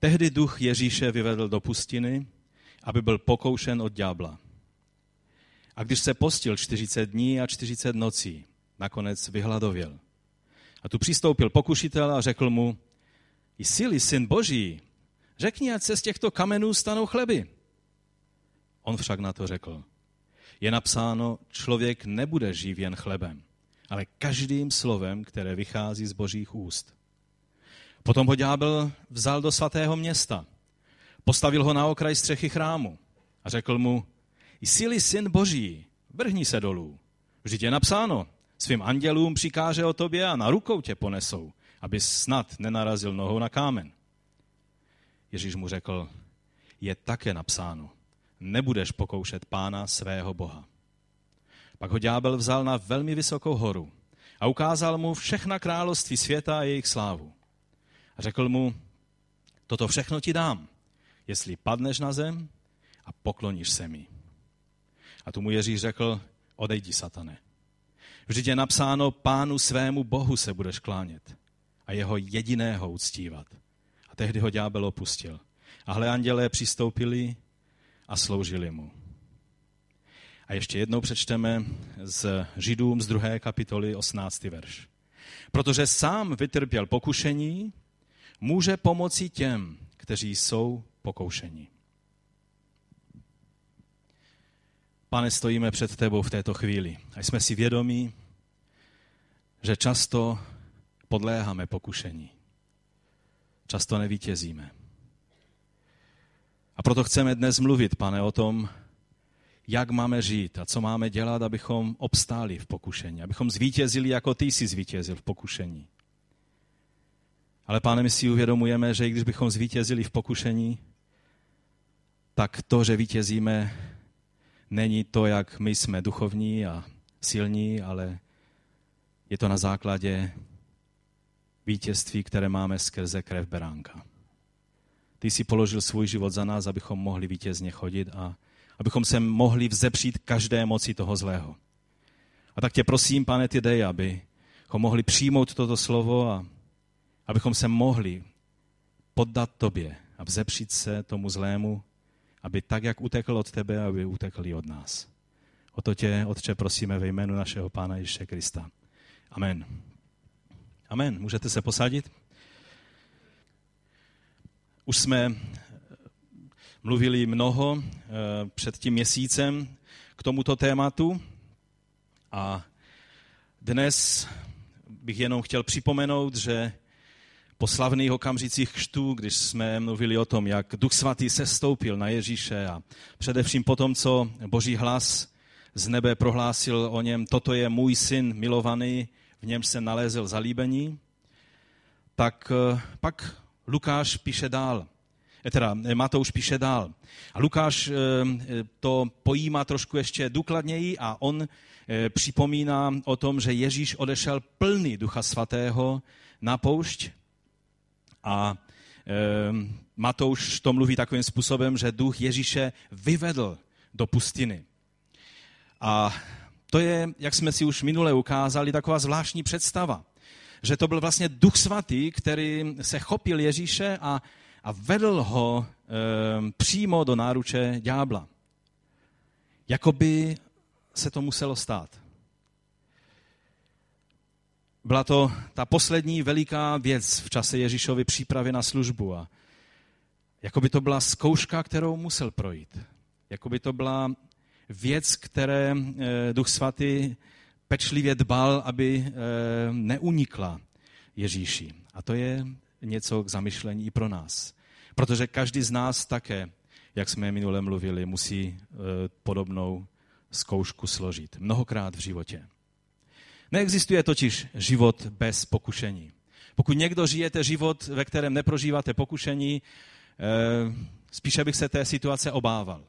Tehdy duch Ježíše vyvedl do pustiny, aby byl pokoušen od ďábla. A když se postil 40 dní a 40 nocí, nakonec vyhladověl. A tu přistoupil pokušitel a řekl mu, jsi syn boží, řekni, ať se z těchto kamenů stanou chleby. On však na to řekl, je napsáno, člověk nebude živ jen chlebem, ale každým slovem, které vychází z božích úst. Potom ho ďábel vzal do svatého města, postavil ho na okraj střechy chrámu a řekl mu, jsi syn boží, vrhni se dolů. Vždyť je napsáno, svým andělům přikáže o tobě a na rukou tě ponesou, aby snad nenarazil nohou na kámen. Ježíš mu řekl, je také napsáno, nebudeš pokoušet pána svého boha. Pak ho ďábel vzal na velmi vysokou horu a ukázal mu všechna království světa a jejich slávu. Řekl mu, toto všechno ti dám, jestli padneš na zem a pokloníš se mi. A tu mu Ježíš řekl, odejdi, satane. Vždyť je napsáno, pánu svému bohu se budeš klánět a jeho jediného uctívat. A tehdy ho ďábel opustil. A hle, andělé přistoupili a sloužili mu. A ještě jednou přečteme z Židům z druhé kapitoly 18. verš. Protože sám vytrpěl pokušení, může pomoci těm, kteří jsou pokoušení. Pane, stojíme před tebou v této chvíli a jsme si vědomí, že často podléháme pokušení. Často nevítězíme. A proto chceme dnes mluvit, pane, o tom, jak máme žít a co máme dělat, abychom obstáli v pokušení, abychom zvítězili, jako ty jsi zvítězil v pokušení. Ale pane, my si uvědomujeme, že i když bychom zvítězili v pokušení, tak to, že vítězíme, není to, jak my jsme duchovní a silní, ale je to na základě vítězství, které máme skrze krev beránka. Ty jsi položil svůj život za nás, abychom mohli vítězně chodit a abychom se mohli vzepřít každé moci toho zlého. A tak tě prosím, pane, ty dej, abychom mohli přijmout toto slovo a abychom se mohli poddat tobě a vzepřít se tomu zlému, aby tak, jak utekl od tebe, aby utekl i od nás. O to tě, Otče, prosíme ve jménu našeho Pána Ježíše Krista. Amen. Amen. Můžete se posadit? Už jsme mluvili mnoho eh, před tím měsícem k tomuto tématu a dnes bych jenom chtěl připomenout, že po slavných okamžicích křtu, když jsme mluvili o tom, jak Duch Svatý se stoupil na Ježíše a především po tom, co Boží hlas z nebe prohlásil o něm, toto je můj syn milovaný, v něm se nalézel zalíbení, tak eh, pak Lukáš píše dál. Eh, teda eh, Matouš píše dál. A Lukáš to pojímá trošku ještě důkladněji a on připomíná o tom, že Ježíš odešel plný Ducha Svatého na poušť a Matouš to mluví takovým způsobem, že duch Ježíše vyvedl do pustiny. A to je, jak jsme si už minule ukázali, taková zvláštní představa. Že to byl vlastně duch svatý, který se chopil Ježíše a, a vedl ho e, přímo do náruče ďábla. Jakoby se to muselo stát. Byla to ta poslední veliká věc v čase Ježíšovy přípravy na službu. A jakoby to byla zkouška, kterou musel projít. Jakoby to byla věc, které eh, Duch Svatý pečlivě dbal, aby eh, neunikla Ježíši. A to je něco k zamyšlení i pro nás. Protože každý z nás také, jak jsme minule mluvili, musí eh, podobnou zkoušku složit. Mnohokrát v životě. Neexistuje totiž život bez pokušení. Pokud někdo žijete život, ve kterém neprožíváte pokušení, spíše bych se té situace obával.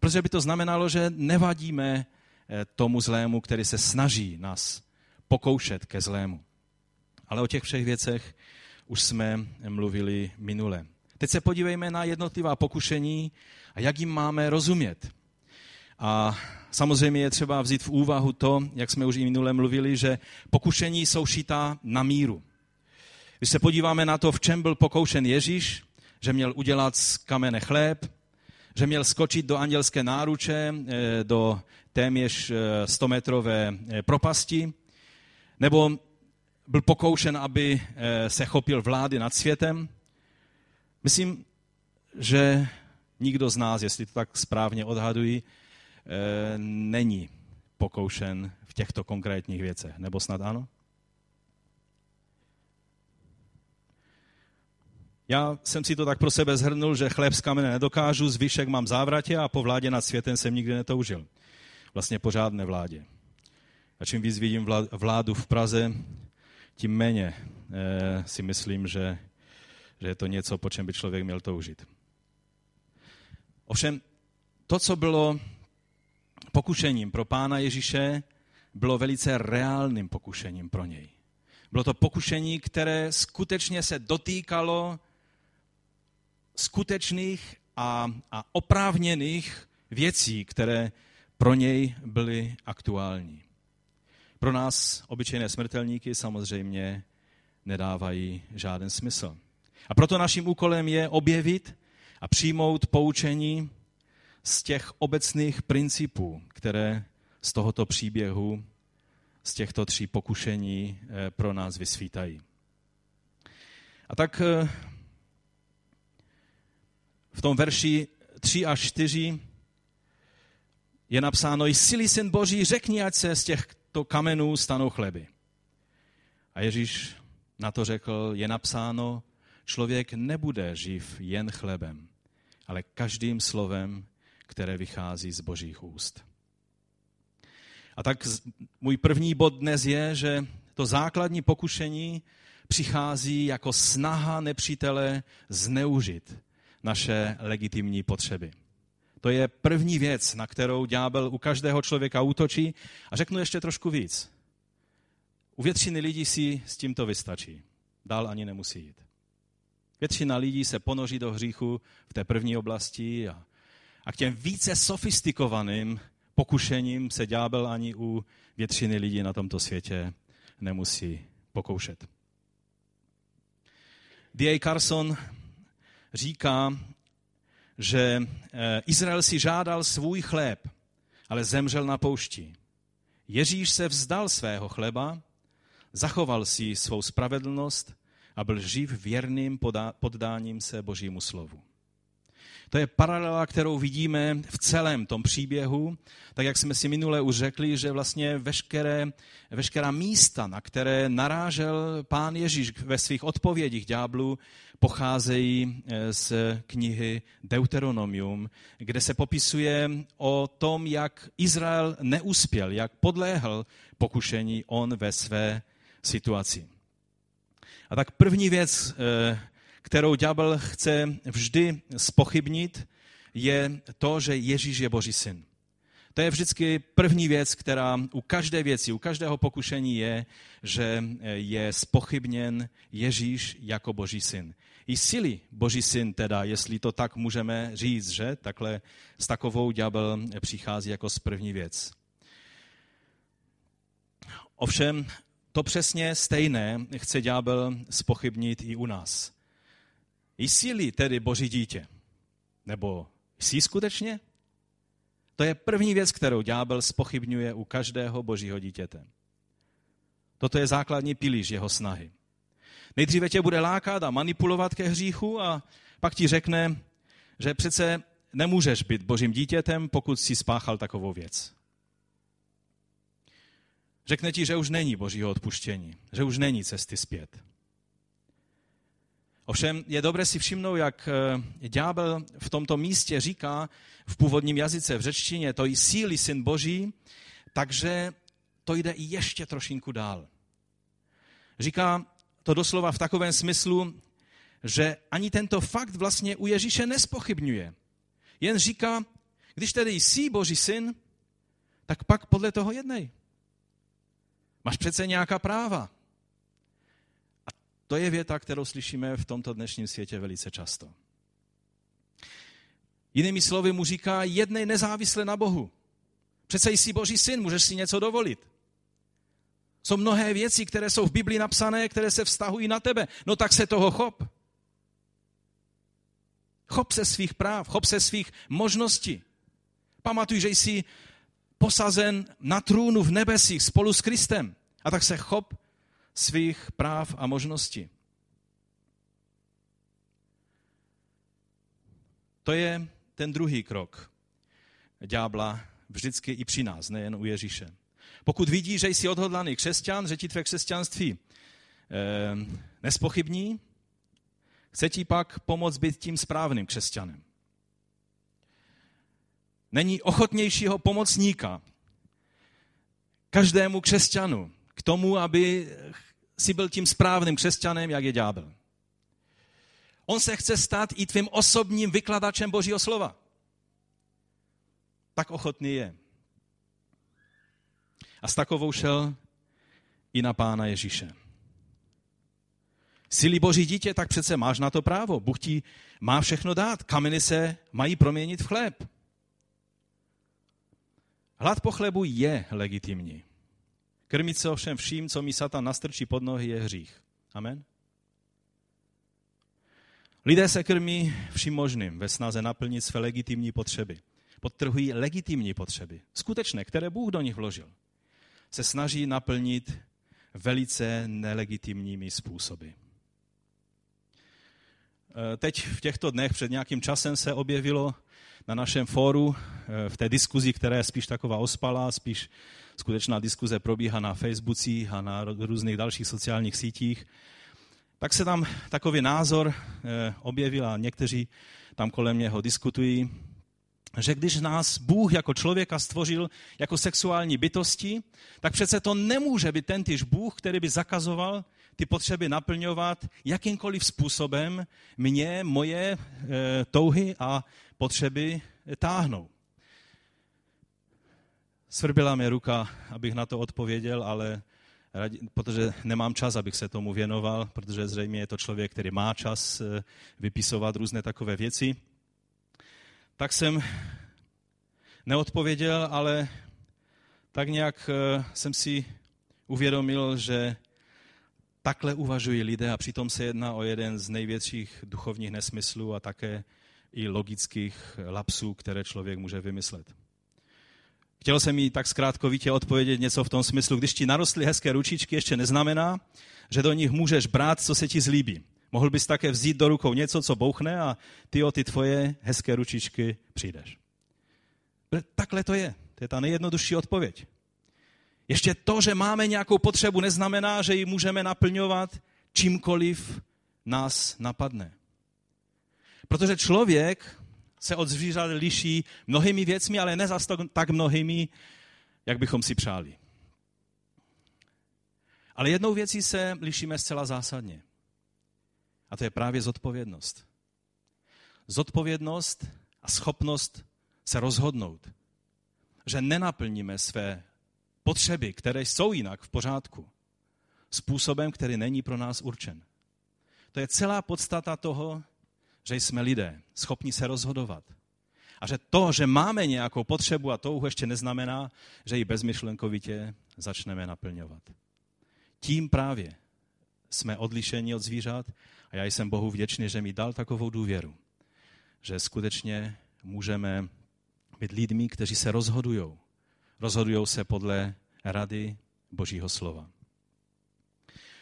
Protože by to znamenalo, že nevadíme eh, tomu zlému, který se snaží nás pokoušet ke zlému. Ale o těch všech věcech už jsme mluvili minule. Teď se podívejme na jednotlivá pokušení a jak jim máme rozumět. A samozřejmě je třeba vzít v úvahu to, jak jsme už i minule mluvili, že pokušení jsou šitá na míru. Když se podíváme na to, v čem byl pokoušen Ježíš, že měl udělat z kamene chléb, že měl skočit do andělské náruče, eh, do téměř 100-metrové propasti, nebo byl pokoušen, aby se chopil vlády nad světem. Myslím, že nikdo z nás, jestli to tak správně odhadují, není pokoušen v těchto konkrétních věcech. Nebo snad ano? Já jsem si to tak pro sebe zhrnul, že chléb z kamene nedokážu, zvyšek mám závratě a po vládě nad světem jsem nikdy netoužil. Vlastně pořádné vládě. A čím víc vidím vládu v Praze, tím méně eh, si myslím, že, že je to něco, po čem by člověk měl toužit. Ovšem, to, co bylo pokušením pro pána Ježíše, bylo velice reálným pokušením pro něj. Bylo to pokušení, které skutečně se dotýkalo skutečných a, a oprávněných věcí, které pro něj byly aktuální. Pro nás, obyčejné smrtelníky, samozřejmě nedávají žádný smysl. A proto naším úkolem je objevit a přijmout poučení z těch obecných principů, které z tohoto příběhu, z těchto tří pokušení eh, pro nás vysvítají. A tak eh, v tom verši 3 a 4 je napsáno, jsi syn Boží, řekni, ať se z těchto kamenů stanou chleby. A Ježíš na to řekl, je napsáno, člověk nebude živ jen chlebem, ale každým slovem, které vychází z božích úst. A tak můj první bod dnes je, že to základní pokušení přichází jako snaha nepřítele zneužit naše legitimní potřeby. To je první věc, na kterou ďábel u každého člověka útočí. A řeknu ještě trošku víc. U většiny lidí si s tímto vystačí. Dál ani nemusí jít. Většina lidí se ponoří do hříchu v té první oblasti a, a k těm více sofistikovaným pokušením se ďábel ani u většiny lidí na tomto světě nemusí pokoušet. D.A. Carson říká, že eh, Izrael si žádal svůj chléb, ale zemřel na poušti. Ježíš se vzdal svého chleba, zachoval si svou spravedlnost a byl živ věrným poddáním se Božímu slovu. To je paralela, kterou vidíme v celém tom příběhu, tak jak jsme si minule už řekli, že vlastně veškeré, veškerá místa, na které narážel pán Ježíš ve svých odpovědích ďáblu, pocházejí eh, z knihy Deuteronomium, kde se popisuje o tom, jak Izrael neuspěl, jak podléhl pokušení on ve své situaci. A tak první věc, eh, kterou ďábel chce vždy spochybnit, je to, že Ježíš je Boží syn. To je vždycky první věc, která u každé věci, u každého pokušení je, že je spochybněn Ježíš jako Boží syn. I síly Boží syn teda, jestli to tak můžeme říct, že takhle s takovou ďábel přichází jako z první věc. Ovšem, to přesně stejné chce ďábel spochybnit i u nás. Jsi-li tedy boží dítě? Nebo jsi skutečně? To je první věc, kterou ďábel spochybňuje u každého božího dítěte. Toto je základní pilíř jeho snahy. Nejdříve tě bude lákat a manipulovat ke hříchu a pak ti řekne, že přece nemůžeš být božím dítětem, pokud si spáchal takovou věc. Řekne ti, že už není božího odpuštění, že už není cesty zpět. Ovšem je dobré si všimnout, jak eh, ďábel v tomto místě říká v původním jazyce, v řečtině, to i síly syn boží, takže to jde i ještě trošinku dál. Říká to doslova v takovém smyslu, že ani tento fakt vlastně u Ježíše nespochybňuje. Jen říká, když tedy jsi boží syn, tak pak podle toho jednej. Máš přece nějaká práva. To je věta, kterou slyšíme v tomto dnešním světě velice často. Jinými slovy mu říká, jednej nezávisle na Bohu. Přece jsi Boží syn, můžeš si něco dovolit. Jsou mnohé věci, které jsou v Biblii napsané, které se vztahují na tebe. No tak se toho chop. Chop se svých práv, chop se svých možností. Pamatuj, že jsi posazen na trůnu v nebesích spolu s Kristem. A tak se chop svých práv a možností. To je ten druhý krok ďábla vždycky i při nás, nejen u Ježíše. Pokud vidí, že jsi odhodlaný křesťan, že ti tvé křesťanství eh, nespochybní, chce ti pak pomoct být tím správným křesťanem. Není ochotnějšího pomocníka každému křesťanu k tomu, aby si byl tím správným křesťanem, jak je ďábel. On se chce stát i tvým osobním vykladačem Božího slova. Tak ochotný je. A s takovou šel i na pána Ježíše. Jsi boží dítě, tak přece máš na to právo. Bůh ti má všechno dát. Kameny se mají proměnit v chléb. Hlad po chlebu je legitimní. Krmit se ovšem vším, co mi Satan nastrčí pod nohy, je hřích. Amen? Lidé se krmí vším možným ve snaze naplnit své legitimní potřeby. Podtrhují legitimní potřeby, skutečné, které Bůh do nich vložil. Se snaží naplnit velice nelegitimními způsoby. E, teď v těchto dnech před nějakým časem se objevilo na našem fóru e, v té diskuzi, která je spíš taková ospalá, spíš skutečná diskuze probíhá na Facebookích a na různých dalších sociálních sítích, tak se tam takový názor eh, objevil a někteří tam kolem něho diskutují, že když nás Bůh jako člověka stvořil jako sexuální bytosti, tak přece to nemůže být ten týž Bůh, který by zakazoval ty potřeby naplňovat jakýmkoliv způsobem mě, moje e, touhy a potřeby táhnou. Svrbila mě ruka, abych na to odpověděl, ale protože nemám čas, abych se tomu věnoval, protože zřejmě je to člověk, který má čas eh, vypisovat různé takové věci. Tak jsem neodpověděl, ale tak nějak eh, jsem si uvědomil, že takhle uvažují lidé a přitom se jedná o jeden z největších duchovních nesmyslů a také i logických lapsů, které člověk může vymyslet. Chtěl jsem jí tak zkrátkovitě odpovědět něco v tom smyslu, když ti narostly hezké ručičky, ještě neznamená, že do nich můžeš brát, co se ti zlíbí. Mohl bys také vzít do rukou něco, co bouchne a ty o ty tvoje hezké ručičky přijdeš. Takhle to je. To je ta nejjednodušší odpověď. Ještě to, že máme nějakou potřebu, neznamená, že ji můžeme naplňovat čímkoliv nás napadne. Protože člověk se od zvířat liší mnohými věcmi, ale ne zas tak mnohými, jak bychom si přáli. Ale jednou věcí se lišíme zcela zásadně. A to je právě zodpovědnost. Zodpovědnost a schopnost se rozhodnout, že nenaplníme své potřeby, které jsou jinak v pořádku, způsobem, který není pro nás určen. To je celá podstata toho, že jsme lidé, schopni se rozhodovat. A že to, že máme nějakou potřebu a touhu, ještě neznamená, že ji bezmyšlenkovitě začneme naplňovat. Tím právě jsme odlišeni od zvířat a já jsem Bohu vděčný, že mi dal takovou důvěru, že skutečně můžeme být lidmi, kteří se rozhodují. Rozhodují se podle rady Božího slova.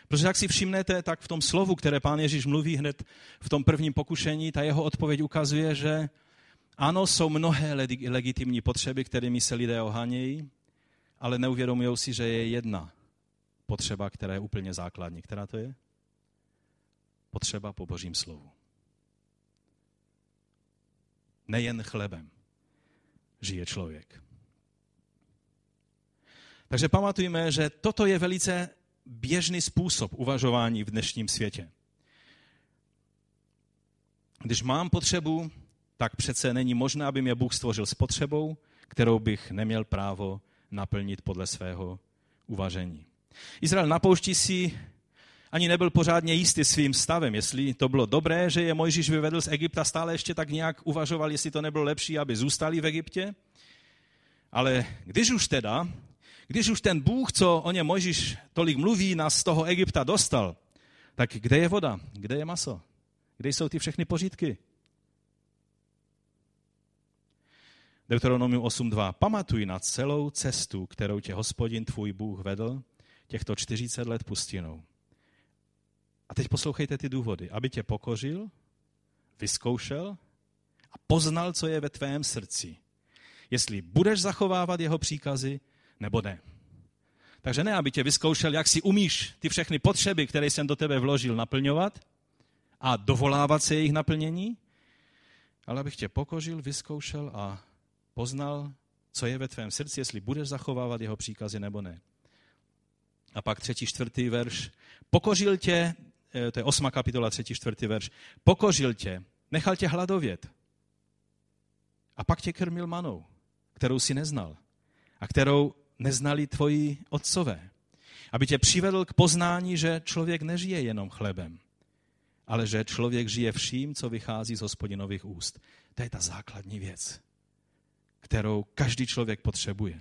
Protože jak si všimnete, tak v tom slovu, které pán Ježíš mluví hned v tom prvním pokušení, ta jeho odpověď ukazuje, že ano, jsou mnohé legitimní potřeby, kterými se lidé ohánějí, ale neuvědomují si, že je jedna potřeba, která je úplně základní. Která to je? Potřeba po božím slovu. Nejen chlebem žije člověk. Takže pamatujme, že toto je velice běžný způsob uvažování v dnešním světě. Když mám potřebu, tak přece není možné, aby mě Bůh stvořil s potřebou, kterou bych neměl právo naplnit podle svého uvažení. Izrael na poušti si ani nebyl pořádně jistý svým stavem, jestli to bylo dobré, že je Mojžíš vyvedl z Egypta, stále ještě tak nějak uvažoval, jestli to nebylo lepší, aby zůstali v Egyptě. Ale když už teda když už ten Bůh, co o něm Mojžíš tolik mluví, nás z toho Egypta dostal, tak kde je voda? Kde je maso? Kde jsou ty všechny pořítky? Deuteronomium 8.2. Pamatuj na celou cestu, kterou tě hospodin tvůj Bůh vedl, těchto 40 let pustinou. A teď poslouchejte ty důvody. Aby tě pokořil, vyzkoušel a poznal, co je ve tvém srdci. Jestli budeš zachovávat jeho příkazy, nebo ne. Takže ne, aby tě vyzkoušel, jak si umíš ty všechny potřeby, které jsem do tebe vložil, naplňovat a dovolávat se jejich naplnění, ale abych tě pokořil, vyzkoušel a poznal, co je ve tvém srdci, jestli budeš zachovávat jeho příkazy nebo ne. A pak třetí, čtvrtý verš. Pokořil tě, eh, to je osma kapitola, třetí, čtvrtý verš. Pokořil tě, nechal tě hladovět. A pak tě krmil manou, kterou si neznal a kterou neznali tvoji otcové. Aby tě přivedl k poznání, že člověk nežije jenom chlebem, ale že člověk žije vším, co vychází z hospodinových úst. To je ta základní věc, kterou každý člověk potřebuje.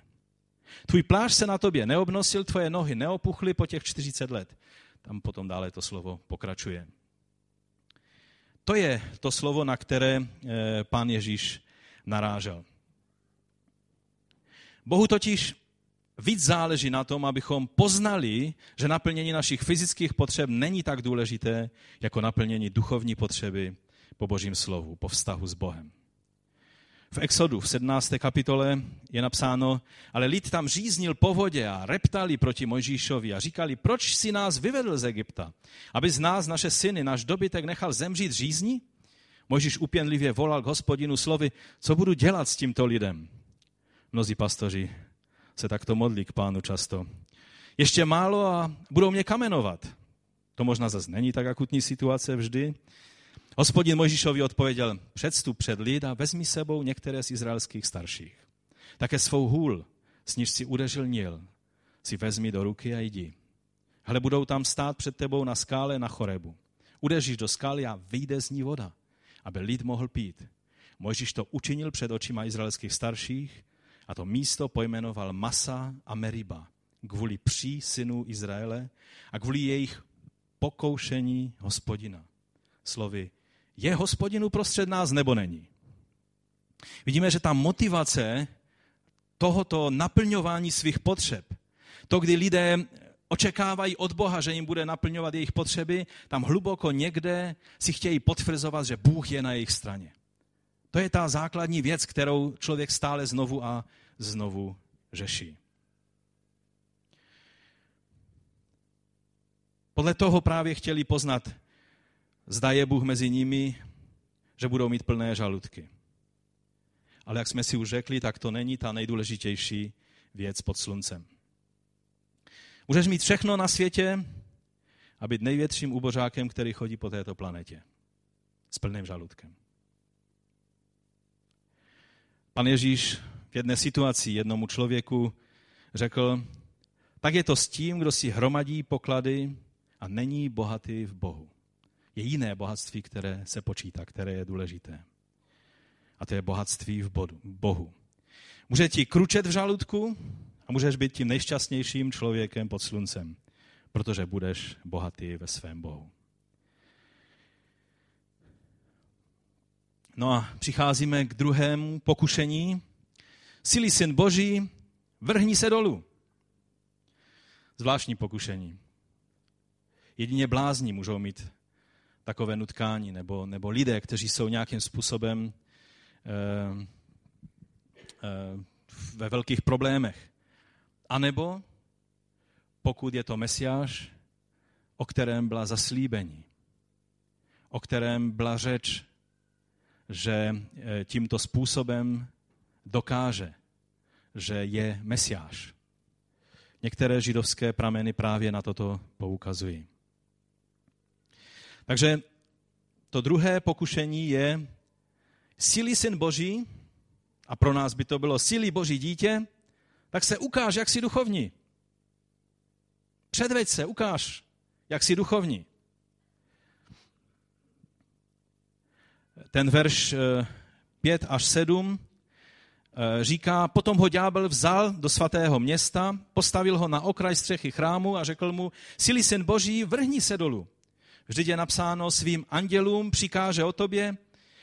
Tvůj pláž se na tobě neobnosil, tvoje nohy neopuchly po těch 40 let. Tam potom dále to slovo pokračuje. To je to slovo, na které eh, pán Ježíš narážel. Bohu totiž víc záleží na tom, abychom poznali, že naplnění našich fyzických potřeb není tak důležité, jako naplnění duchovní potřeby po božím slovu, po vztahu s Bohem. V Exodu v 17. kapitole je napsáno, ale lid tam říznil po vodě a reptali proti Mojžíšovi a říkali, proč si nás vyvedl z Egypta, aby z nás naše syny, náš dobytek nechal zemřít řízni? Mojžíš upěnlivě volal k hospodinu slovy, co budu dělat s tímto lidem? Mnozí pastoři se takto modlí k pánu často. Ještě málo a budou mě kamenovat. To možná zase není tak akutní situace vždy. Hospodin Mojžíšovi odpověděl, předstup před lid a vezmi sebou některé z izraelských starších. Také svou hůl, s níž si udeřil Nil, si vezmi do ruky a jdi. Hle, budou tam stát před tebou na skále na Chorebu. Udeříš do skály a vyjde z ní voda, aby lid mohl pít. Mojžíš to učinil před očima izraelských starších a to místo pojmenoval Masa a Meriba kvůli pří synů Izraele a kvůli jejich pokoušení hospodina. Slovy, je hospodin uprostřed nás nebo není? Vidíme, že ta motivace tohoto naplňování svých potřeb, to, kdy lidé očekávají od Boha, že jim bude naplňovat jejich potřeby, tam hluboko někde si chtějí potvrzovat, že Bůh je na jejich straně. To je ta základní věc, kterou člověk stále znovu a znovu řeší. Podle toho právě chtěli poznat, zda je Bůh mezi nimi, že budou mít plné žaludky. Ale jak jsme si už řekli, tak to není ta nejdůležitější věc pod sluncem. Můžeš mít všechno na světě a být největším ubožákem, který chodí po této planetě. S plným žaludkem. Pan Ježíš v jedné situaci jednomu člověku řekl, tak je to s tím, kdo si hromadí poklady a není bohatý v Bohu. Je jiné bohatství, které se počítá, které je důležité. A to je bohatství v Bohu. Může ti kručet v žaludku a můžeš být tím nejšťastnějším člověkem pod sluncem, protože budeš bohatý ve svém Bohu. No a přicházíme k druhému pokušení. Sily syn Boží, vrhni se dolů. Zvláštní pokušení. Jedině blázni můžou mít takové nutkání, nebo, nebo lidé, kteří jsou nějakým způsobem eh, eh, ve velkých problémech. A nebo pokud je to Mesiáš, o kterém byla zaslíbení, o kterém byla řeč že eh, tímto způsobem dokáže, že je mesiáš. Některé židovské prameny právě na toto poukazují. Takže to druhé pokušení je síly syn Boží, a pro nás by to bylo síly Boží dítě, tak se ukáž, jak jsi duchovní. Předveď se, ukáž, jak jsi duchovní. Ten verš 5 eh, až 7 eh, říká, potom ho ďábel vzal do svatého města, postavil ho na okraj střechy chrámu a řekl mu, sily syn boží, vrhni se dolů. Vždyť je napsáno svým andělům přikáže o tobě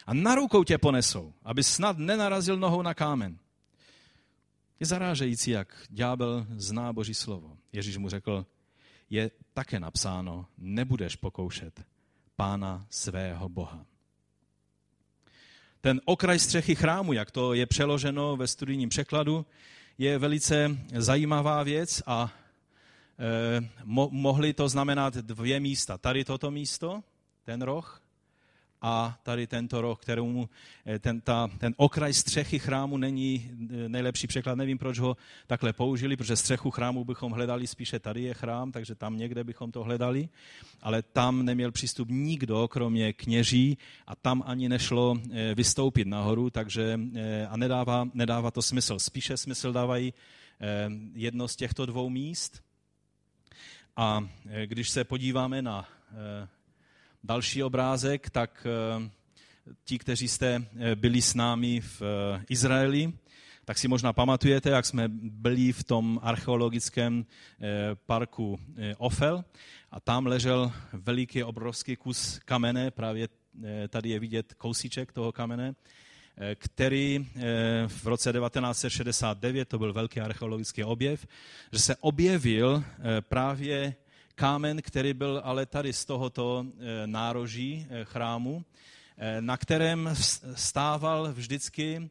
a na rukou tě ponesou, aby snad nenarazil nohou na kámen. Je zarážející, jak ďábel zná Boží slovo. Ježíš mu řekl, je také napsáno, nebudeš pokoušet pána svého Boha. Ten okraj střechy chrámu, jak to je přeloženo ve studijním překladu, je velice zajímavá věc a mo- mohly to znamenat dvě místa. Tady toto místo, ten roh, a tady tento roh, kterému eh, ten, ta, ten okraj střechy chrámu není eh, nejlepší překlad. Nevím, proč ho takhle použili, protože střechu chrámu bychom hledali spíše tady je chrám, takže tam někde bychom to hledali, ale tam neměl přístup nikdo, kromě kněží a tam ani nešlo eh, vystoupit nahoru, takže a nedává, nedává to smysl. Spíše smysl dávají jedno z těchto dvou míst. A když se podíváme na další obrázek, tak eh, ti, kteří jste eh, byli s námi v eh, Izraeli, tak si možná pamatujete, jak jsme byli v tom archeologickém parku Ofel a tam ležel veliký, obrovský kus kamene, právě tady je vidět kousíček toho kamene, který v roce 1969, to byl velký archeologický objev, že se objevil právě kámen, který byl ale tady z tohoto eh, nároží eh, chrámu, eh, na kterém stával vždycky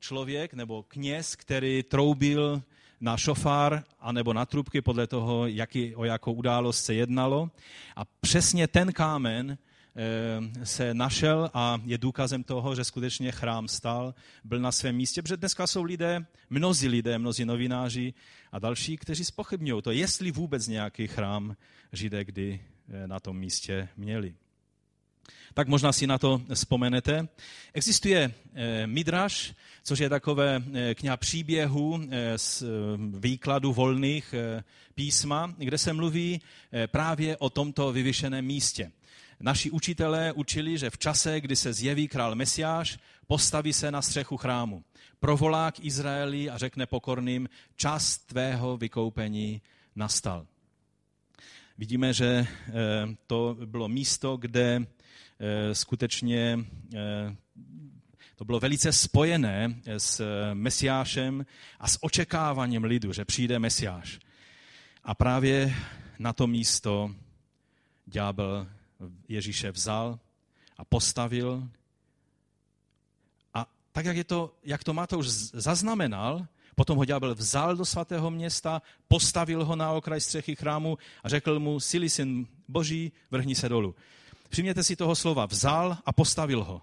člověk nebo kněz, který troubil na šofár anebo na trubky podle toho, jaký, o jakou událost se jednalo. A přesně ten kámen se našel a je důkazem toho, že skutečně chrám stal, byl na svém místě, protože dneska jsou lidé, mnozí lidé, mnozí novináři a další, kteří spochybňují to, jestli vůbec nějaký chrám židé kdy eh, na tom místě měli. Tak možná si na to vzpomenete. Existuje eh, Midraš, což je takové kniha příběhů z výkladu volných písma, kde se mluví právě o tomto vyvyšeném místě. Naši učitelé učili, že v čase, kdy se zjeví král Mesiáš, postaví se na střechu chrámu. Provolá k Izraeli a řekne pokorným, čas tvého vykoupení nastal. Vidíme, že eh, to bylo místo, kde eh, skutečně eh, to bylo velice spojené s Mesiášem a s očekáváním lidu, že přijde Mesiáš. A právě na to místo ďábel Ježíše vzal a postavil. A tak, jak, je to, jak to Matouš zaznamenal, potom ho ďábel vzal do svatého města, postavil ho na okraj střechy chrámu a řekl mu, sily syn boží, vrhni se dolů. Všimněte si toho slova, vzal a postavil ho.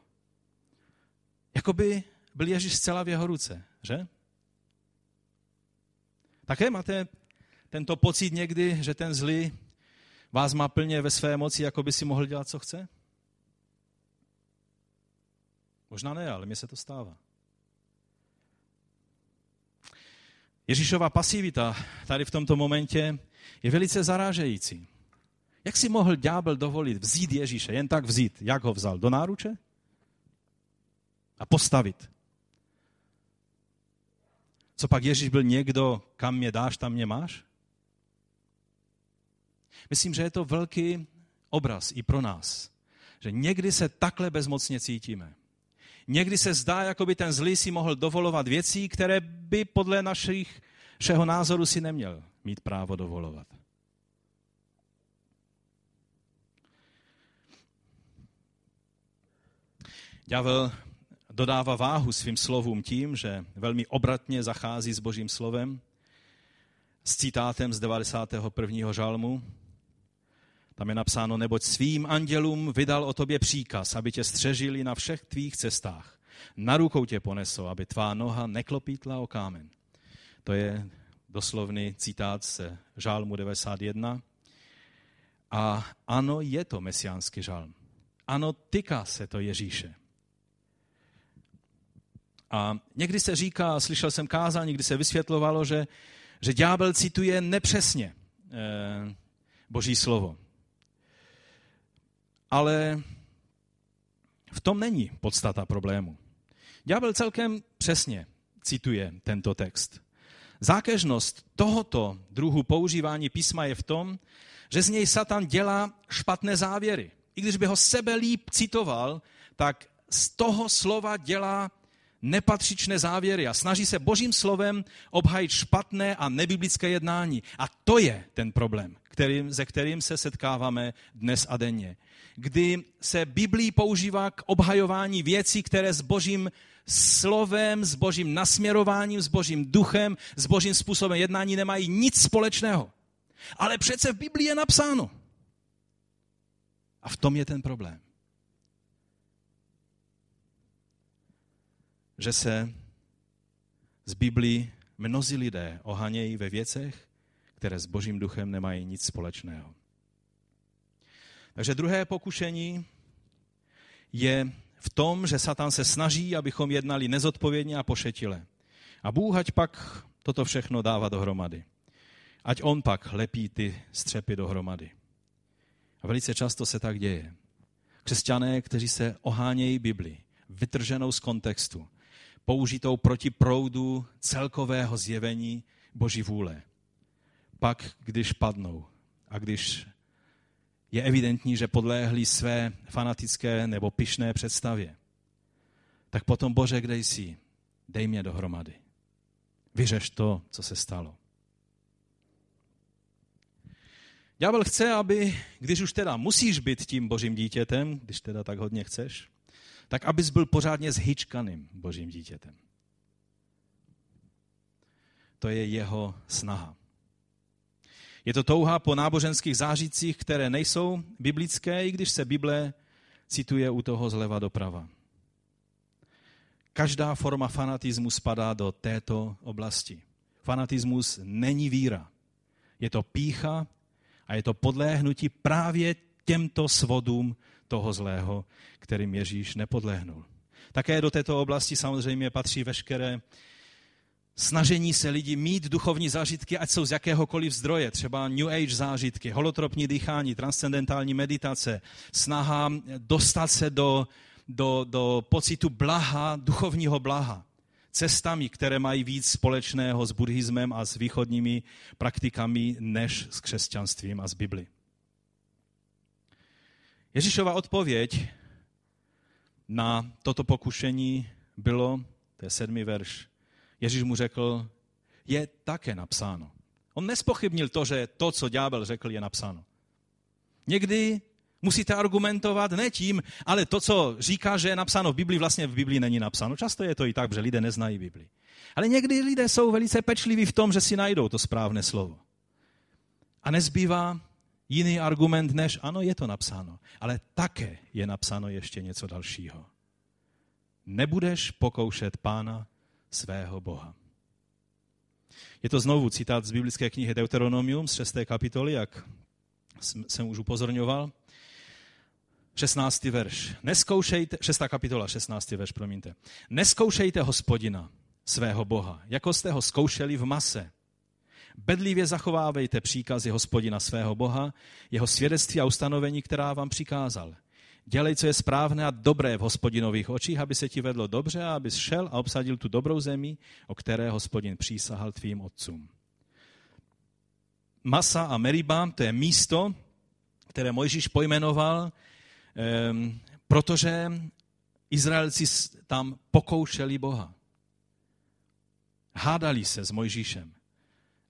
Jakoby byl Ježíš zcela v jeho ruce, že? Také máte tento pocit někdy, že ten zlý vás má plně ve své moci, jako by si mohl dělat, co chce? Možná ne, ale mně se to stává. Ježíšova pasivita tady v tomto momentě je velice zarážející. Jak si mohl ďábel dovolit vzít Ježíše, jen tak vzít? Jak ho vzal? Do náruče? A postavit. Co pak Ježíš byl někdo, kam mě dáš, tam mě máš? Myslím, že je to velký obraz i pro nás, že někdy se takhle bezmocně cítíme. Někdy se zdá, jako by ten zlý si mohl dovolovat věcí, které by podle našich, všeho názoru si neměl mít právo dovolovat. Ďábel dodává váhu svým slovům tím, že velmi obratně zachází s božím slovem, s citátem z 91. žalmu, tam je napsáno, neboť svým andělům vydal o tobě příkaz, aby tě střežili na všech tvých cestách. Na rukou tě ponesou, aby tvá noha neklopítla o kámen. To je doslovný citát se žálmu 91. A ano, je to mesiánský žálm. Ano, týká se to Ježíše. A někdy se říká, slyšel jsem kázání, kdy se vysvětlovalo, že, že ďábel cituje nepřesně eh, Boží slovo. Ale v tom není podstata problému. Ďábel celkem přesně cituje tento text. Zákežnost tohoto druhu používání písma je v tom, že z něj Satan dělá špatné závěry. I když by ho sebe líp citoval, tak z toho slova dělá nepatřičné závěry a snaží se božím slovem obhajit špatné a nebiblické jednání. A to je ten problém, kterým, se kterým se setkáváme dnes a denně. Kdy se Biblí používá k obhajování věcí, které s božím slovem, s božím nasměrováním, s božím duchem, s božím způsobem jednání nemají nic společného. Ale přece v Biblii je napsáno. A v tom je ten problém. Že se z Biblii mnozí lidé ohanějí ve věcech, které s božím duchem nemají nic společného. Takže druhé pokušení je v tom, že Satan se snaží, abychom jednali nezodpovědně a pošetile. A Bůh ať pak toto všechno dává dohromady. Ať on pak lepí ty střepy dohromady. A velice často se tak děje. Křesťané, kteří se ohánějí Bibli, vytrženou z kontextu, použitou proti proudu celkového zjevení Boží vůle. Pak, když padnou a když je evidentní, že podléhli své fanatické nebo pyšné představě, tak potom, Bože, kde jsi? Dej mě dohromady. Vyřeš to, co se stalo. Ďábel chce, aby, když už teda musíš být tím božím dítětem, když teda tak hodně chceš, tak abys byl pořádně zhyčkaným božím dítětem. To je jeho snaha. Je to touha po náboženských zážitcích, které nejsou biblické, i když se Bible cituje u toho zleva doprava. Každá forma fanatismu spadá do této oblasti. Fanatismus není víra. Je to pícha a je to podléhnutí právě těmto svodům toho zlého, kterým Ježíš nepodléhnul. Také do této oblasti samozřejmě patří veškeré snažení se lidi mít duchovní zážitky, ať jsou z jakéhokoliv zdroje, třeba New Age zážitky, holotropní dýchání, transcendentální meditace, snaha dostat se do, do, do pocitu blaha, duchovního blaha, cestami, které mají víc společného s buddhismem a s východními praktikami než s křesťanstvím a s Bibli. Ježíšova odpověď na toto pokušení bylo, to je sedmý verš, Ježíš mu řekl, je také napsáno. On nespochybnil to, že to, co ďábel řekl, je napsáno. Někdy musíte argumentovat ne tím, ale to, co říká, že je napsáno v Biblii, vlastně v Biblii není napsáno. Často je to i tak, že lidé neznají Biblii. Ale někdy lidé jsou velice pečliví v tom, že si najdou to správné slovo. A nezbývá jiný argument, než ano, je to napsáno. Ale také je napsáno ještě něco dalšího. Nebudeš pokoušet pána svého Boha. Je to znovu citát z biblické knihy Deuteronomium z 6. kapitoly, jak jsem už upozorňoval. 16. verš. Neskoušejte, 6. kapitola, 16. verš, promiňte. Neskoušejte hospodina, svého Boha, jako jste ho zkoušeli v mase. Bedlivě zachovávejte příkazy hospodina svého Boha, jeho svědectví a ustanovení, která vám přikázal. Dělej, co je správné a dobré v hospodinových očích, aby se ti vedlo dobře a abys šel a obsadil tu dobrou zemi, o které hospodin přísahal tvým otcům. Masa a Meriba, to je místo, které Mojžíš pojmenoval, um, protože Izraelci tam pokoušeli Boha. Hádali se s Mojžíšem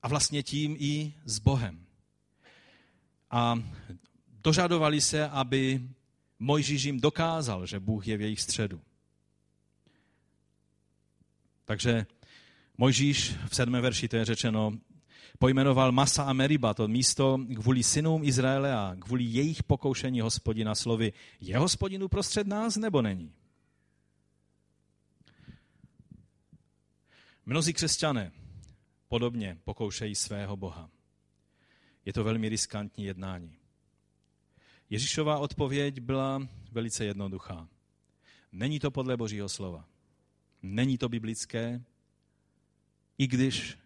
a vlastně tím i s Bohem. A dožadovali se, aby Mojžíš jim dokázal, že Bůh je v jejich středu. Takže Mojžíš v sedmém verši to je řečeno, pojmenoval Masa a Meriba, to místo kvůli synům Izraele a kvůli jejich pokoušení hospodina slovy. Je hospodin uprostřed nás nebo není? Mnozí křesťané podobně pokoušejí svého Boha. Je to velmi riskantní jednání. Ježíšová odpověď byla velice jednoduchá. Není to podle Božího slova. Není to biblické, i když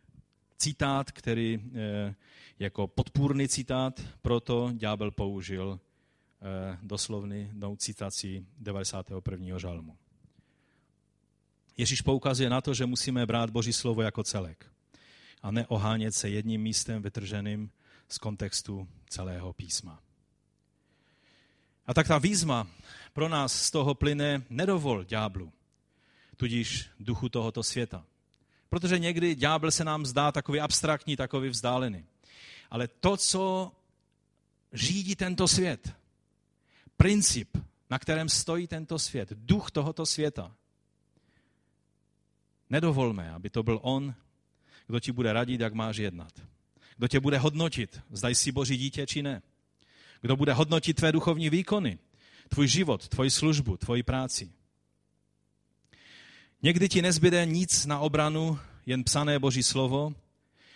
citát, který eh, jako podpůrný citát, proto ďábel použil eh, doslovnou citaci 91. žalmu. Ježíš poukazuje na to, že musíme brát Boží slovo jako celek a ne ohánět se jedním místem vytrženým z kontextu celého písma. A tak ta výzva pro nás z toho plyne nedovol ďáblu, tudíž duchu tohoto světa. Protože někdy ďábel se nám zdá takový abstraktní, takový vzdálený. Ale to, co řídí tento svět, princip, na kterém stojí tento svět, duch tohoto světa, nedovolme, aby to byl on, kdo ti bude radit, jak máš jednat. Kdo tě bude hodnotit, zda jsi boží dítě či ne. Kdo bude hodnotit tvé duchovní výkony, tvůj život, tvoji službu, tvoji práci. Někdy ti nezbyde nic na obranu, jen psané boží slovo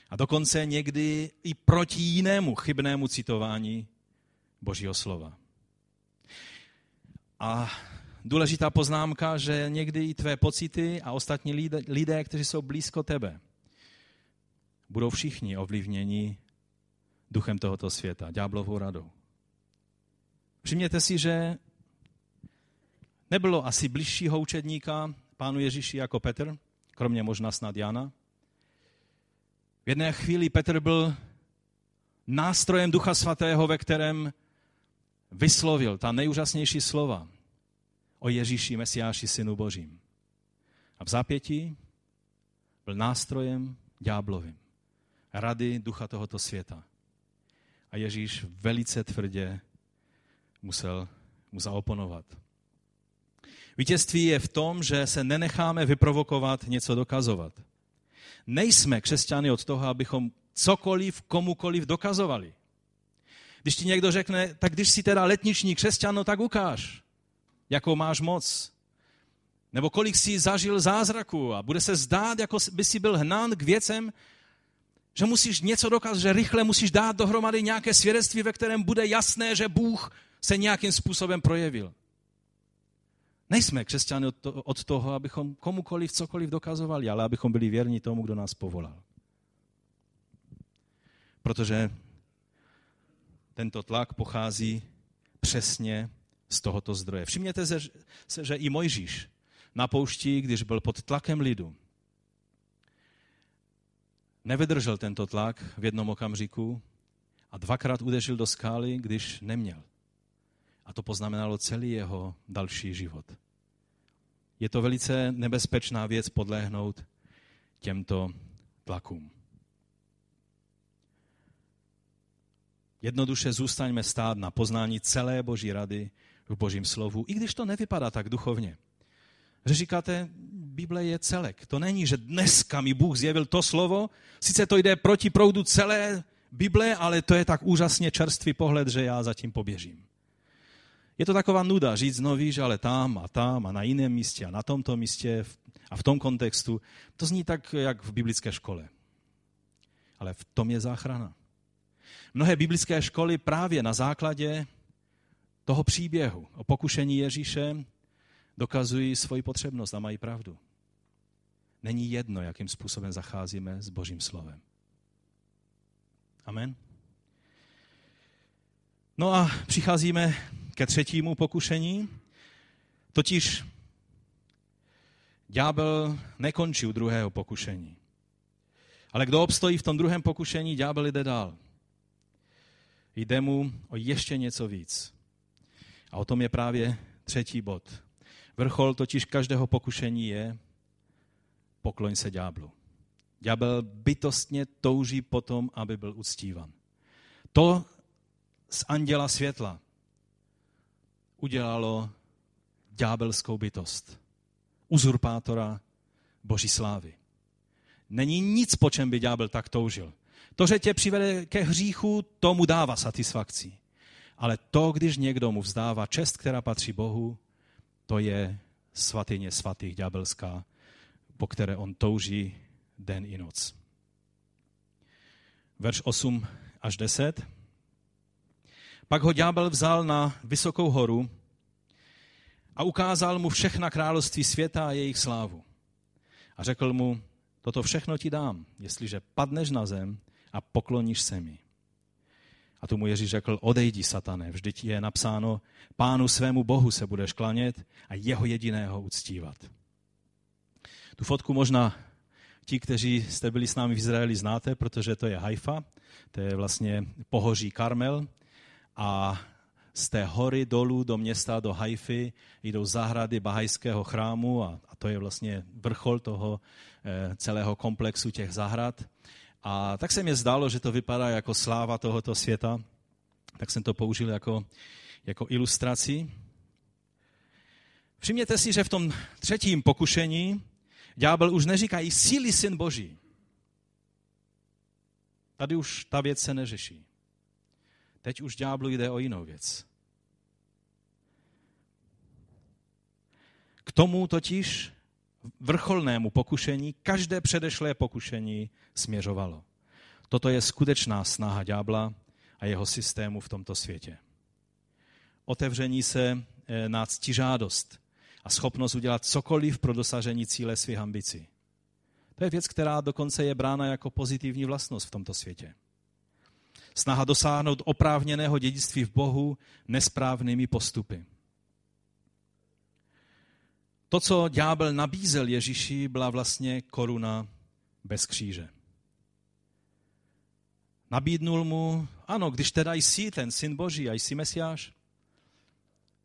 a dokonce někdy i proti jinému chybnému citování božího slova. A důležitá poznámka, že někdy i tvé pocity a ostatní lidé, lidé kteří jsou blízko tebe, budou všichni ovlivněni duchem tohoto světa, ďáblovou radou. Všimněte si, že nebylo asi bližšího učedníka pánu Ježíši jako Petr, kromě možná snad Jana. V jedné chvíli Petr byl nástrojem Ducha Svatého, ve kterém vyslovil ta nejúžasnější slova o Ježíši, Mesiáši, Synu Božím. A v zápětí byl nástrojem ďáblovým rady ducha tohoto světa. A Ježíš velice tvrdě musel mu zaoponovat. Vítězství je v tom, že se nenecháme vyprovokovat něco dokazovat. Nejsme křesťany od toho, abychom cokoliv komukoliv dokazovali. Když ti někdo řekne, tak když jsi teda letniční křesťan, no tak ukáž, jakou máš moc. Nebo kolik jsi zažil zázraku a bude se zdát, jako by si byl hnán k věcem, že musíš něco dokázat, že rychle musíš dát dohromady nějaké svědectví, ve kterém bude jasné, že Bůh se nějakým způsobem projevil. Nejsme křesťany od toho, abychom komukoliv cokoliv dokazovali, ale abychom byli věrni tomu, kdo nás povolal. Protože tento tlak pochází přesně z tohoto zdroje. Všimněte se, že i Mojžíš na poušti, když byl pod tlakem lidu, nevydržel tento tlak v jednom okamžiku a dvakrát udeřil do skály, když neměl. A to poznamenalo celý jeho další život. Je to velice nebezpečná věc podléhnout těmto tlakům. Jednoduše zůstaňme stát na poznání celé Boží rady v Božím slovu, i když to nevypadá tak duchovně. Říkáte, Bible je celek. To není, že dneska mi Bůh zjevil to slovo, sice to jde proti proudu celé Bible, ale to je tak úžasně čerstvý pohled, že já zatím poběžím. Je to taková nuda říct, no víš, ale tam a tam a na jiném místě a na tomto místě a v tom kontextu. To zní tak, jak v biblické škole. Ale v tom je záchrana. Mnohé biblické školy právě na základě toho příběhu o pokušení Ježíše dokazují svoji potřebnost a mají pravdu. Není jedno, jakým způsobem zacházíme s Božím slovem. Amen. No a přicházíme ke třetímu pokušení, totiž ďábel nekončí u druhého pokušení. Ale kdo obstojí v tom druhém pokušení, ďábel jde dál. Jde mu o ještě něco víc. A o tom je právě třetí bod. Vrchol totiž každého pokušení je pokloň se ďáblu. Ďábel bytostně touží potom, aby byl uctívan. To z anděla světla udělalo ďábelskou bytost. Uzurpátora boží slávy. Není nic, po čem by ďábel tak toužil. To, že tě přivede ke hříchu, tomu dává satisfakci. Ale to, když někdo mu vzdává čest, která patří Bohu, to je svatyně svatých ďábelská, po které on touží den i noc. Verš 8 až 10. Pak ho ďábel vzal na vysokou horu a ukázal mu všechna království světa a jejich slávu. A řekl mu, toto všechno ti dám, jestliže padneš na zem a pokloníš se mi. A tomu Ježíš řekl, odejdi, satane, vždyť je napsáno, pánu svému bohu se budeš klanět a jeho jediného uctívat. Tu fotku možná ti, kteří jste byli s námi v Izraeli, znáte, protože to je Haifa, to je vlastně pohoří Karmel a z té hory dolů do města, do Haify, jdou zahrady bahajského chrámu a, a to je vlastně vrchol toho e, celého komplexu těch zahrad. A tak se mi zdálo, že to vypadá jako sláva tohoto světa, tak jsem to použil jako, jako ilustraci. Všimněte si, že v tom třetím pokušení ďábel už neříká i síly syn Boží. Tady už ta věc se neřeší. Teď už ďáblu jde o jinou věc. K tomu totiž vrcholnému pokušení každé předešlé pokušení směřovalo. Toto je skutečná snaha ďábla a jeho systému v tomto světě. Otevření se eh, na ctižádost a schopnost udělat cokoliv pro dosažení cíle svých ambicí. To je věc, která dokonce je brána jako pozitivní vlastnost v tomto světě. Snaha dosáhnout oprávněného dědictví v Bohu nesprávnými postupy. To, co ďábel nabízel Ježíši, byla vlastně koruna bez kříže. Nabídnul mu, ano, když teda jsi ten syn Boží a jsi Mesiáš,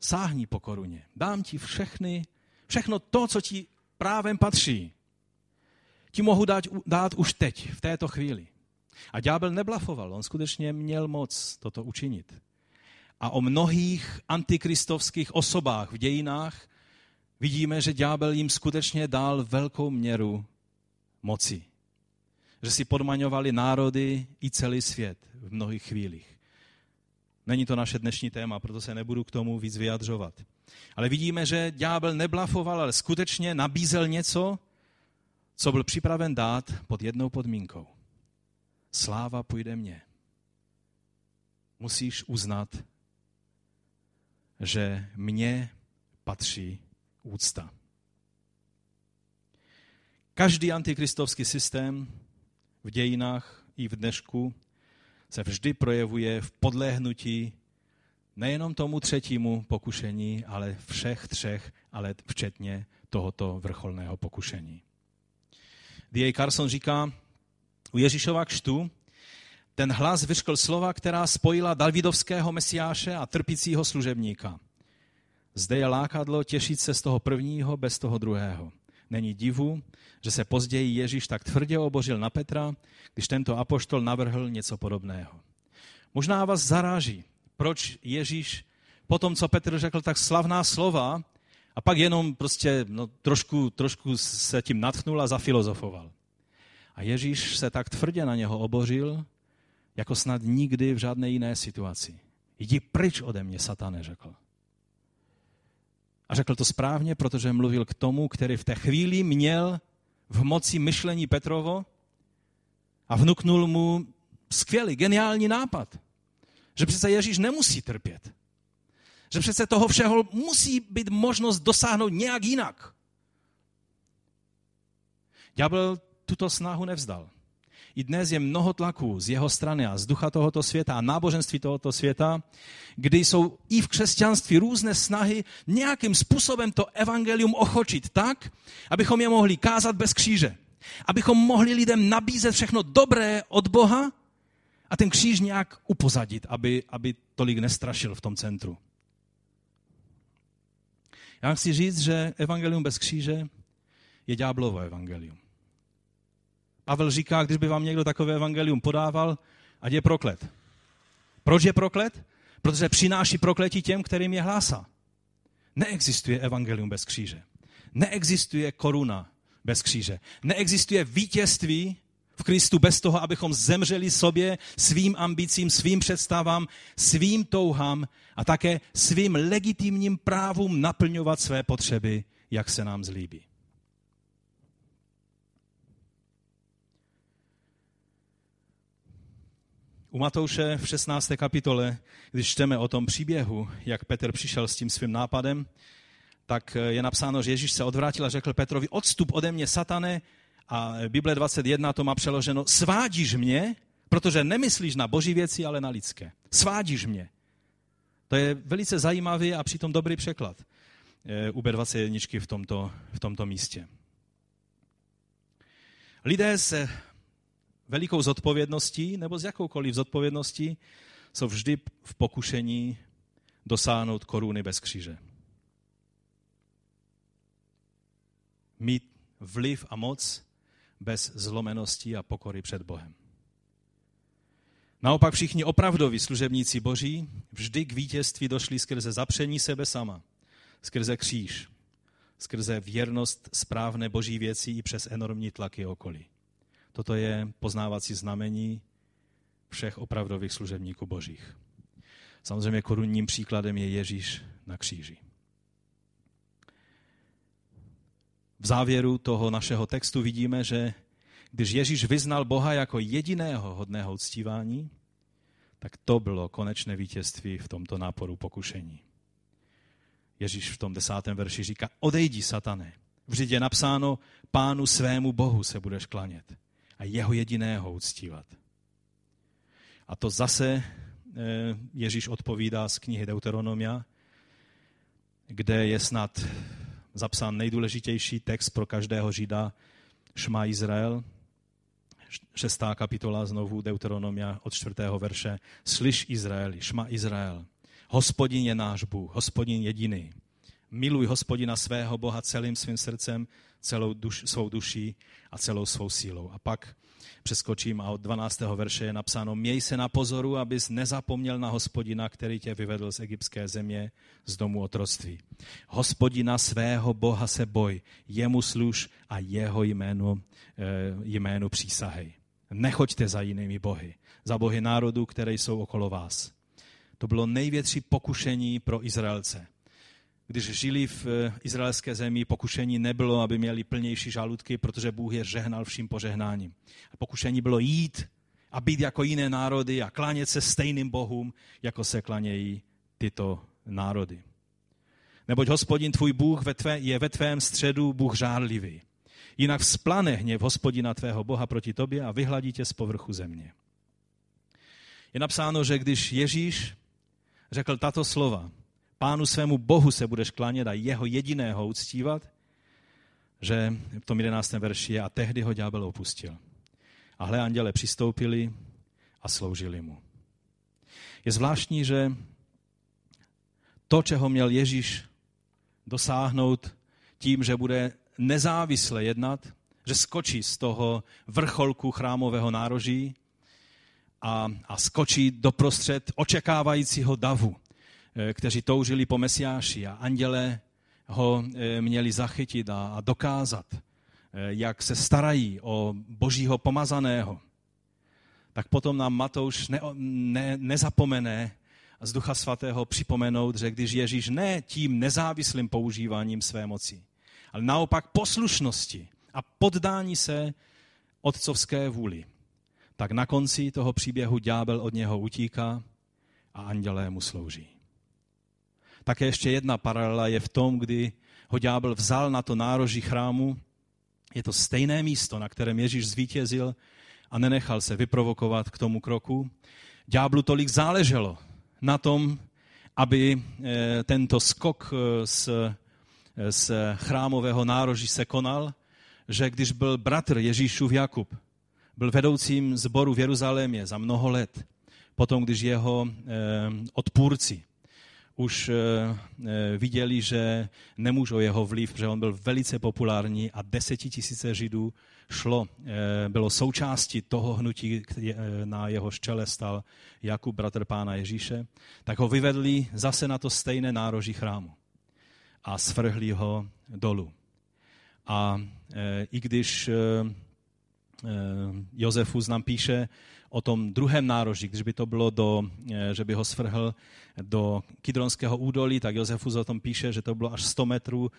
sáhni po koruně. Dám ti všechny, všechno to, co ti právem patří. Ti mohu dát, dát už teď, v této chvíli. A ďábel neblafoval, on skutečně měl moc toto učinit. A o mnohých antikristovských osobách v dějinách vidíme, že ďábel jim skutečně dal velkou měru moci. Že si podmaňovali národy i celý svět v mnohých chvílích. Není to naše dnešní téma, proto se nebudu k tomu víc vyjadřovat. Ale vidíme, že ďábel neblafoval, ale skutečně nabízel něco, co byl připraven dát pod jednou podmínkou. Sláva půjde mně. Musíš uznat, že mně patří úcta. Každý antikristovský systém v dějinách i v dnešku se vždy projevuje v podléhnutí nejenom tomu třetímu pokušení, ale všech třech, ale včetně tohoto vrcholného pokušení. D.A. Carson říká, u Ježíšova kštu ten hlas vyřkl slova, která spojila Davidovského mesiáše a trpícího služebníka. Zde je lákadlo těšit se z toho prvního bez toho druhého. Není divu, že se později Ježíš tak tvrdě obořil na Petra, když tento apoštol navrhl něco podobného. Možná vás zaráží, proč Ježíš po tom, co Petr řekl tak slavná slova, a pak jenom prostě no, trošku, trošku se tím natchnul a zafilozofoval. A Ježíš se tak tvrdě na něho obořil, jako snad nikdy v žádné jiné situaci. Jdi pryč ode mě, satane, řekl. A řekl to správně, protože mluvil k tomu, který v té chvíli měl v moci myšlení Petrovo a vnuknul mu skvělý, geniální nápad. Že přece Ježíš nemusí trpět. Že přece toho všeho musí být možnost dosáhnout nějak jinak. Ďábel tuto snahu nevzdal. I dnes je mnoho tlaků z jeho strany a z ducha tohoto světa a náboženství tohoto světa, kdy jsou i v křesťanství různé snahy nějakým způsobem to evangelium ochočit tak, abychom je mohli kázat bez kříže. Abychom mohli lidem nabízet všechno dobré od Boha a ten kříž nějak upozadit, aby, aby tolik nestrašil v tom centru. Já chci říct, že evangelium bez kříže je ďáblovo evangelium. Pavel říká, když by vám někdo takové evangelium podával, ať je proklet. Proč je proklet? Protože přináší prokletí těm, kterým je hlásá. Neexistuje evangelium bez kříže. Neexistuje koruna bez kříže. Neexistuje vítězství v Kristu bez toho, abychom zemřeli sobě, svým ambicím, svým představám, svým touhám a také svým legitimním právům naplňovat své potřeby, jak se nám zlíbí. U Matouše v 16. kapitole, když čteme o tom příběhu, jak Petr přišel s tím svým nápadem, tak je napsáno, že Ježíš se odvrátil a řekl Petrovi, odstup ode mě, satane, a Bible 21 to má přeloženo, svádíš mě, protože nemyslíš na boží věci, ale na lidské. Svádíš mě. To je velice zajímavý a přitom dobrý překlad eh, u B21 v tomto, v tomto místě. Lidé se velikou zodpovědností nebo s jakoukoliv zodpovědností jsou vždy v pokušení dosáhnout koruny bez kříže. Mít vliv a moc bez zlomenosti a pokory před Bohem. Naopak všichni opravdoví služebníci boží vždy k vítězství došli skrze zapření sebe sama, skrze kříž, skrze věrnost správné boží věcí i přes enormní tlaky okolí. Toto je poznávací znamení všech opravdových služebníků božích. Samozřejmě korunním příkladem je Ježíš na kříži. V závěru toho našeho textu vidíme, že když Ježíš vyznal Boha jako jediného hodného uctívání, tak to bylo konečné vítězství v tomto náporu pokušení. Ježíš v tom desátém verši říká, odejdi, satane. Vždyť je napsáno, pánu svému Bohu se budeš klanět a jeho jediného uctívat. A to zase eh, Ježíš odpovídá z knihy Deuteronomia, kde je snad zapsán nejdůležitější text pro každého Žida, Šma Izrael, šestá kapitola znovu Deuteronomia od čtvrtého verše. Slyš Izraeli, Šma Izrael, hospodin je náš Bůh, hospodin jediný. Miluj hospodina svého Boha celým svým srdcem, celou duš, svou duší a celou svou sílou. A pak přeskočím a od 12. verše je napsáno, měj se na pozoru, abys nezapomněl na hospodina, který tě vyvedl z egyptské země, z domu otroctví. Hospodina svého Boha se boj, jemu služ a jeho jménu, eh, jménu přísahej. Nechoďte za jinými bohy, za bohy národů, které jsou okolo vás. To bylo největší pokušení pro Izraelce když žili v eh, izraelské zemi, pokušení nebylo, aby měli plnější žaludky, protože Bůh je žehnal vším požehnáním. A pokušení bylo jít a být jako jiné národy a klánět se stejným bohům, jako se klanějí tyto národy. Neboť hospodin tvůj Bůh ve tvé, je ve tvém středu Bůh žárlivý. Jinak vzplane hněv hospodina tvého Boha proti tobě a vyhladí tě z povrchu země. Je napsáno, že když Ježíš řekl tato slova, pánu svému Bohu se budeš klánět a jeho jediného uctívat, že v tom 11. verši je a tehdy ho ďábel opustil. A hle, anděle přistoupili a sloužili mu. Je zvláštní, že to, čeho měl Ježíš dosáhnout tím, že bude nezávisle jednat, že skočí z toho vrcholku chrámového nároží a, a skočí doprostřed očekávajícího davu, kteří toužili po Mesiáši a anděle ho eh, měli zachytit a dokázat, eh, jak se starají o božího pomazaného, tak potom nám Matouš ne, ne, nezapomene z Ducha Svatého připomenout, že když Ježíš ne tím nezávislým používáním své moci, ale naopak poslušnosti a poddání se otcovské vůli, tak na konci toho příběhu ďábel od něho utíká a andělé mu slouží. Také ještě jedna paralela je v tom, kdy ho ďábel vzal na to nároží chrámu. Je to stejné místo, na kterém Ježíš zvítězil a nenechal se vyprovokovat k tomu kroku. Ďáblu tolik záleželo na tom, aby eh, tento skok eh, z, eh, z chrámového nároží se konal, že když byl bratr Ježíšův Jakub, byl vedoucím zboru v Jeruzalémě za mnoho let, potom když jeho odpůrci už eh, eh, viděli, že nemůžou jeho vliv, protože on byl velice populární a desetitisíce Židů šlo, eh, bylo součástí toho hnutí, na jeho čele stal Jakub, bratr pána Ježíše, tak ho vyvedli zase na to stejné nároží chrámu a svrhli ho dolů. A i když Josefus nám píše, o tom druhém nároží, když by to bylo, do, eh, že by ho svrhl do Kidronského údolí, tak Josefus o tom píše, že to bylo až 100 metrů,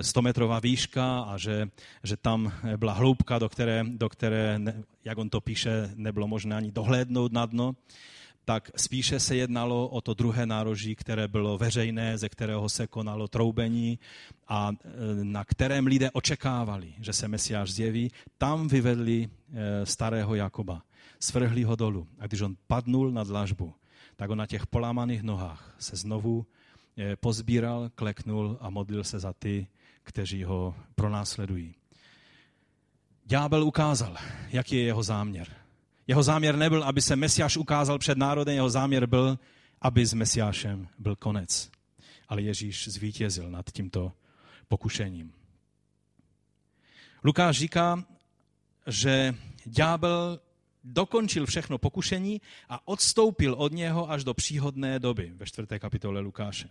100 eh, metrová výška a že, že tam byla hloubka, do které, do které, jak on to píše, nebylo možné ani dohlédnout na dno. Tak spíše se jednalo o to druhé nároží, které bylo veřejné, ze kterého se konalo troubení a eh, na kterém lidé očekávali, že se Mesiáš zjeví. Tam vyvedli starého Jakoba svrhli ho dolů. A když on padnul na dlažbu, tak on na těch polámaných nohách se znovu eh, pozbíral, kleknul a modlil se za ty, kteří ho pronásledují. Ďábel ukázal, jaký je jeho záměr. Jeho záměr nebyl, aby se Mesiáš ukázal před národem, jeho záměr byl, aby s Mesiášem byl konec. Ale Ježíš zvítězil nad tímto pokušením. Lukáš říká, že ďábel dokončil všechno pokušení a odstoupil od něho až do příhodné doby ve čtvrté kapitole Lukáše.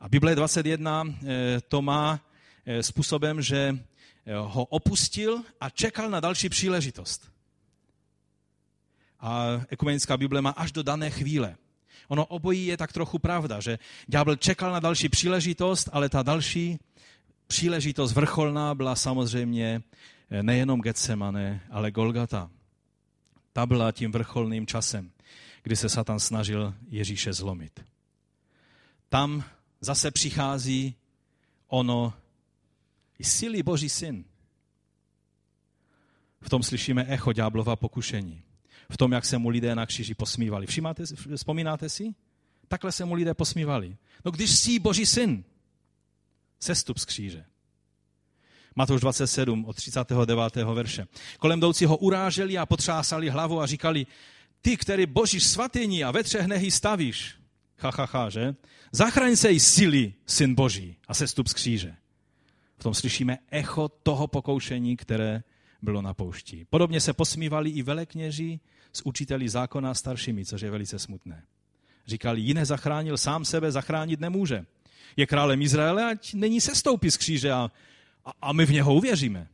A Bible 21 eh, to má eh, způsobem, že eh, ho opustil a čekal na další příležitost. A ekumenická Bible má až do dané chvíle. Ono obojí je tak trochu pravda, že ďábel čekal na další příležitost, ale ta další příležitost vrcholná byla samozřejmě nejenom Getsemane, ale Golgata. Ta byla tím vrcholným časem, kdy se Satan snažil Ježíše zlomit. Tam zase přichází ono, silý Boží syn. V tom slyšíme echo ďáblova pokušení. V tom, jak se mu lidé na kříži posmívali. Všimáte, vzpomínáte si? Takhle se mu lidé posmívali. No když jsi Boží syn, sestup z kříže. Matouš 27 od 39. verše. Kolem jdoucí ho uráželi a potřásali hlavu a říkali, ty, který božíš svatyní a ve třech nehy stavíš, ha, ha, ha, že? Zachraň se i síly, syn boží a sestup z kříže. V tom slyšíme echo toho pokoušení, které bylo na poušti. Podobně se posmívali i velekněži s učiteli zákona staršími, což je velice smutné. Říkali, jiné zachránil, sám sebe zachránit nemůže. Je králem Izraele, ať není sestoupí z kříže a a, a my v něho uvěříme.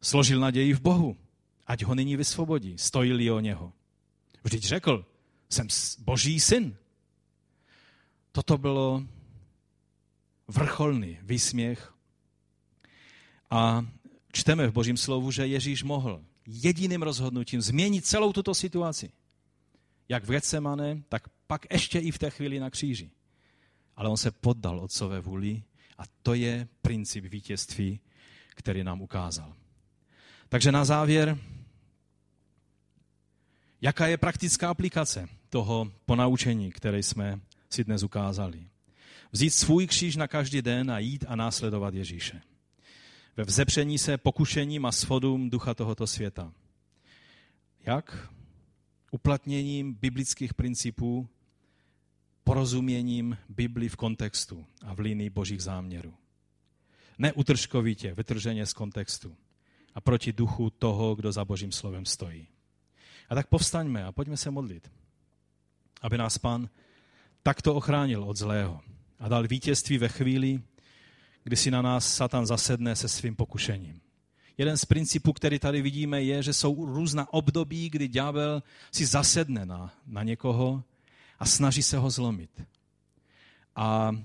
Složil naději v Bohu, ať ho nyní vysvobodí, stojili o něho. Vždyť řekl, jsem boží syn. Toto bylo vrcholný výsměch a čteme v božím slovu, že Ježíš mohl jediným rozhodnutím změnit celou tuto situaci. Jak v Getsemane, tak pak ještě i v té chvíli na kříži. Ale on se poddal otcové vůli a to je princip vítězství, který nám ukázal. Takže na závěr, jaká je praktická aplikace toho ponaučení, které jsme si dnes ukázali? Vzít svůj kříž na každý den a jít a následovat Ježíše. Ve vzepření se pokušením a svodům ducha tohoto světa. Jak? Uplatněním biblických principů porozuměním Bibli v kontextu a v linii božích záměrů. Neutržkovitě, vytrženě z kontextu a proti duchu toho, kdo za božím slovem stojí. A tak povstaňme a pojďme se modlit, aby nás pan takto ochránil od zlého a dal vítězství ve chvíli, kdy si na nás Satan zasedne se svým pokušením. Jeden z principů, který tady vidíme, je, že jsou různá období, kdy ďábel si zasedne na, na někoho a snaží se ho zlomit. A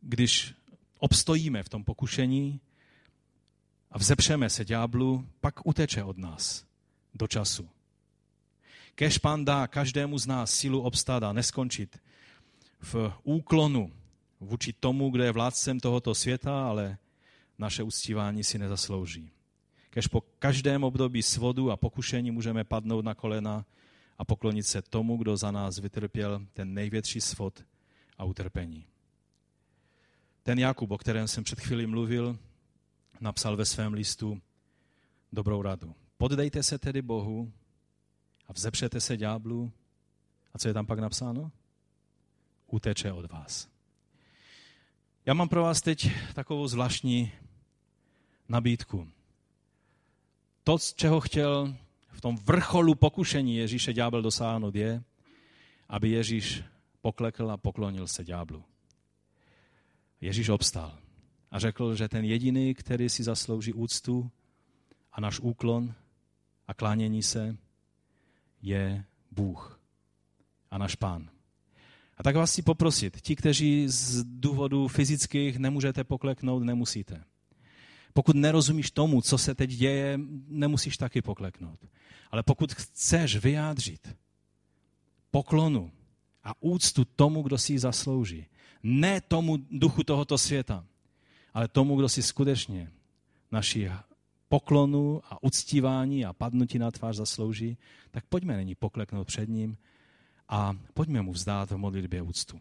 když obstojíme v tom pokušení a vzepřeme se ďáblu, pak uteče od nás do času. Kež pán dá každému z nás sílu obstát a neskončit v úklonu vůči tomu, kdo je vládcem tohoto světa, ale naše uctívání si nezaslouží. Kež po každém období svodu a pokušení můžeme padnout na kolena a poklonit se tomu, kdo za nás vytrpěl ten největší svod a utrpení. Ten Jakub, o kterém jsem před chvílí mluvil, napsal ve svém listu dobrou radu. Poddejte se tedy Bohu a vzepřete se ďáblu. A co je tam pak napsáno? Uteče od vás. Já mám pro vás teď takovou zvláštní nabídku. To, čeho chtěl v tom vrcholu pokušení Ježíše ďábel dosáhnout je, aby Ježíš poklekl a poklonil se ďáblu. Ježíš obstal a řekl, že ten jediný, který si zaslouží úctu a náš úklon a klánění se, je Bůh a náš pán. A tak vás chci poprosit, ti, kteří z důvodů fyzických nemůžete pokleknout, nemusíte. Pokud nerozumíš tomu, co se teď děje, nemusíš taky pokleknout. Ale pokud chceš vyjádřit poklonu a úctu tomu, kdo si ji zaslouží, ne tomu duchu tohoto světa, ale tomu, kdo si skutečně naši poklonu a uctívání a padnutí na tvář zaslouží, tak pojďme není pokleknout před ním a pojďme mu vzdát v modlitbě úctu.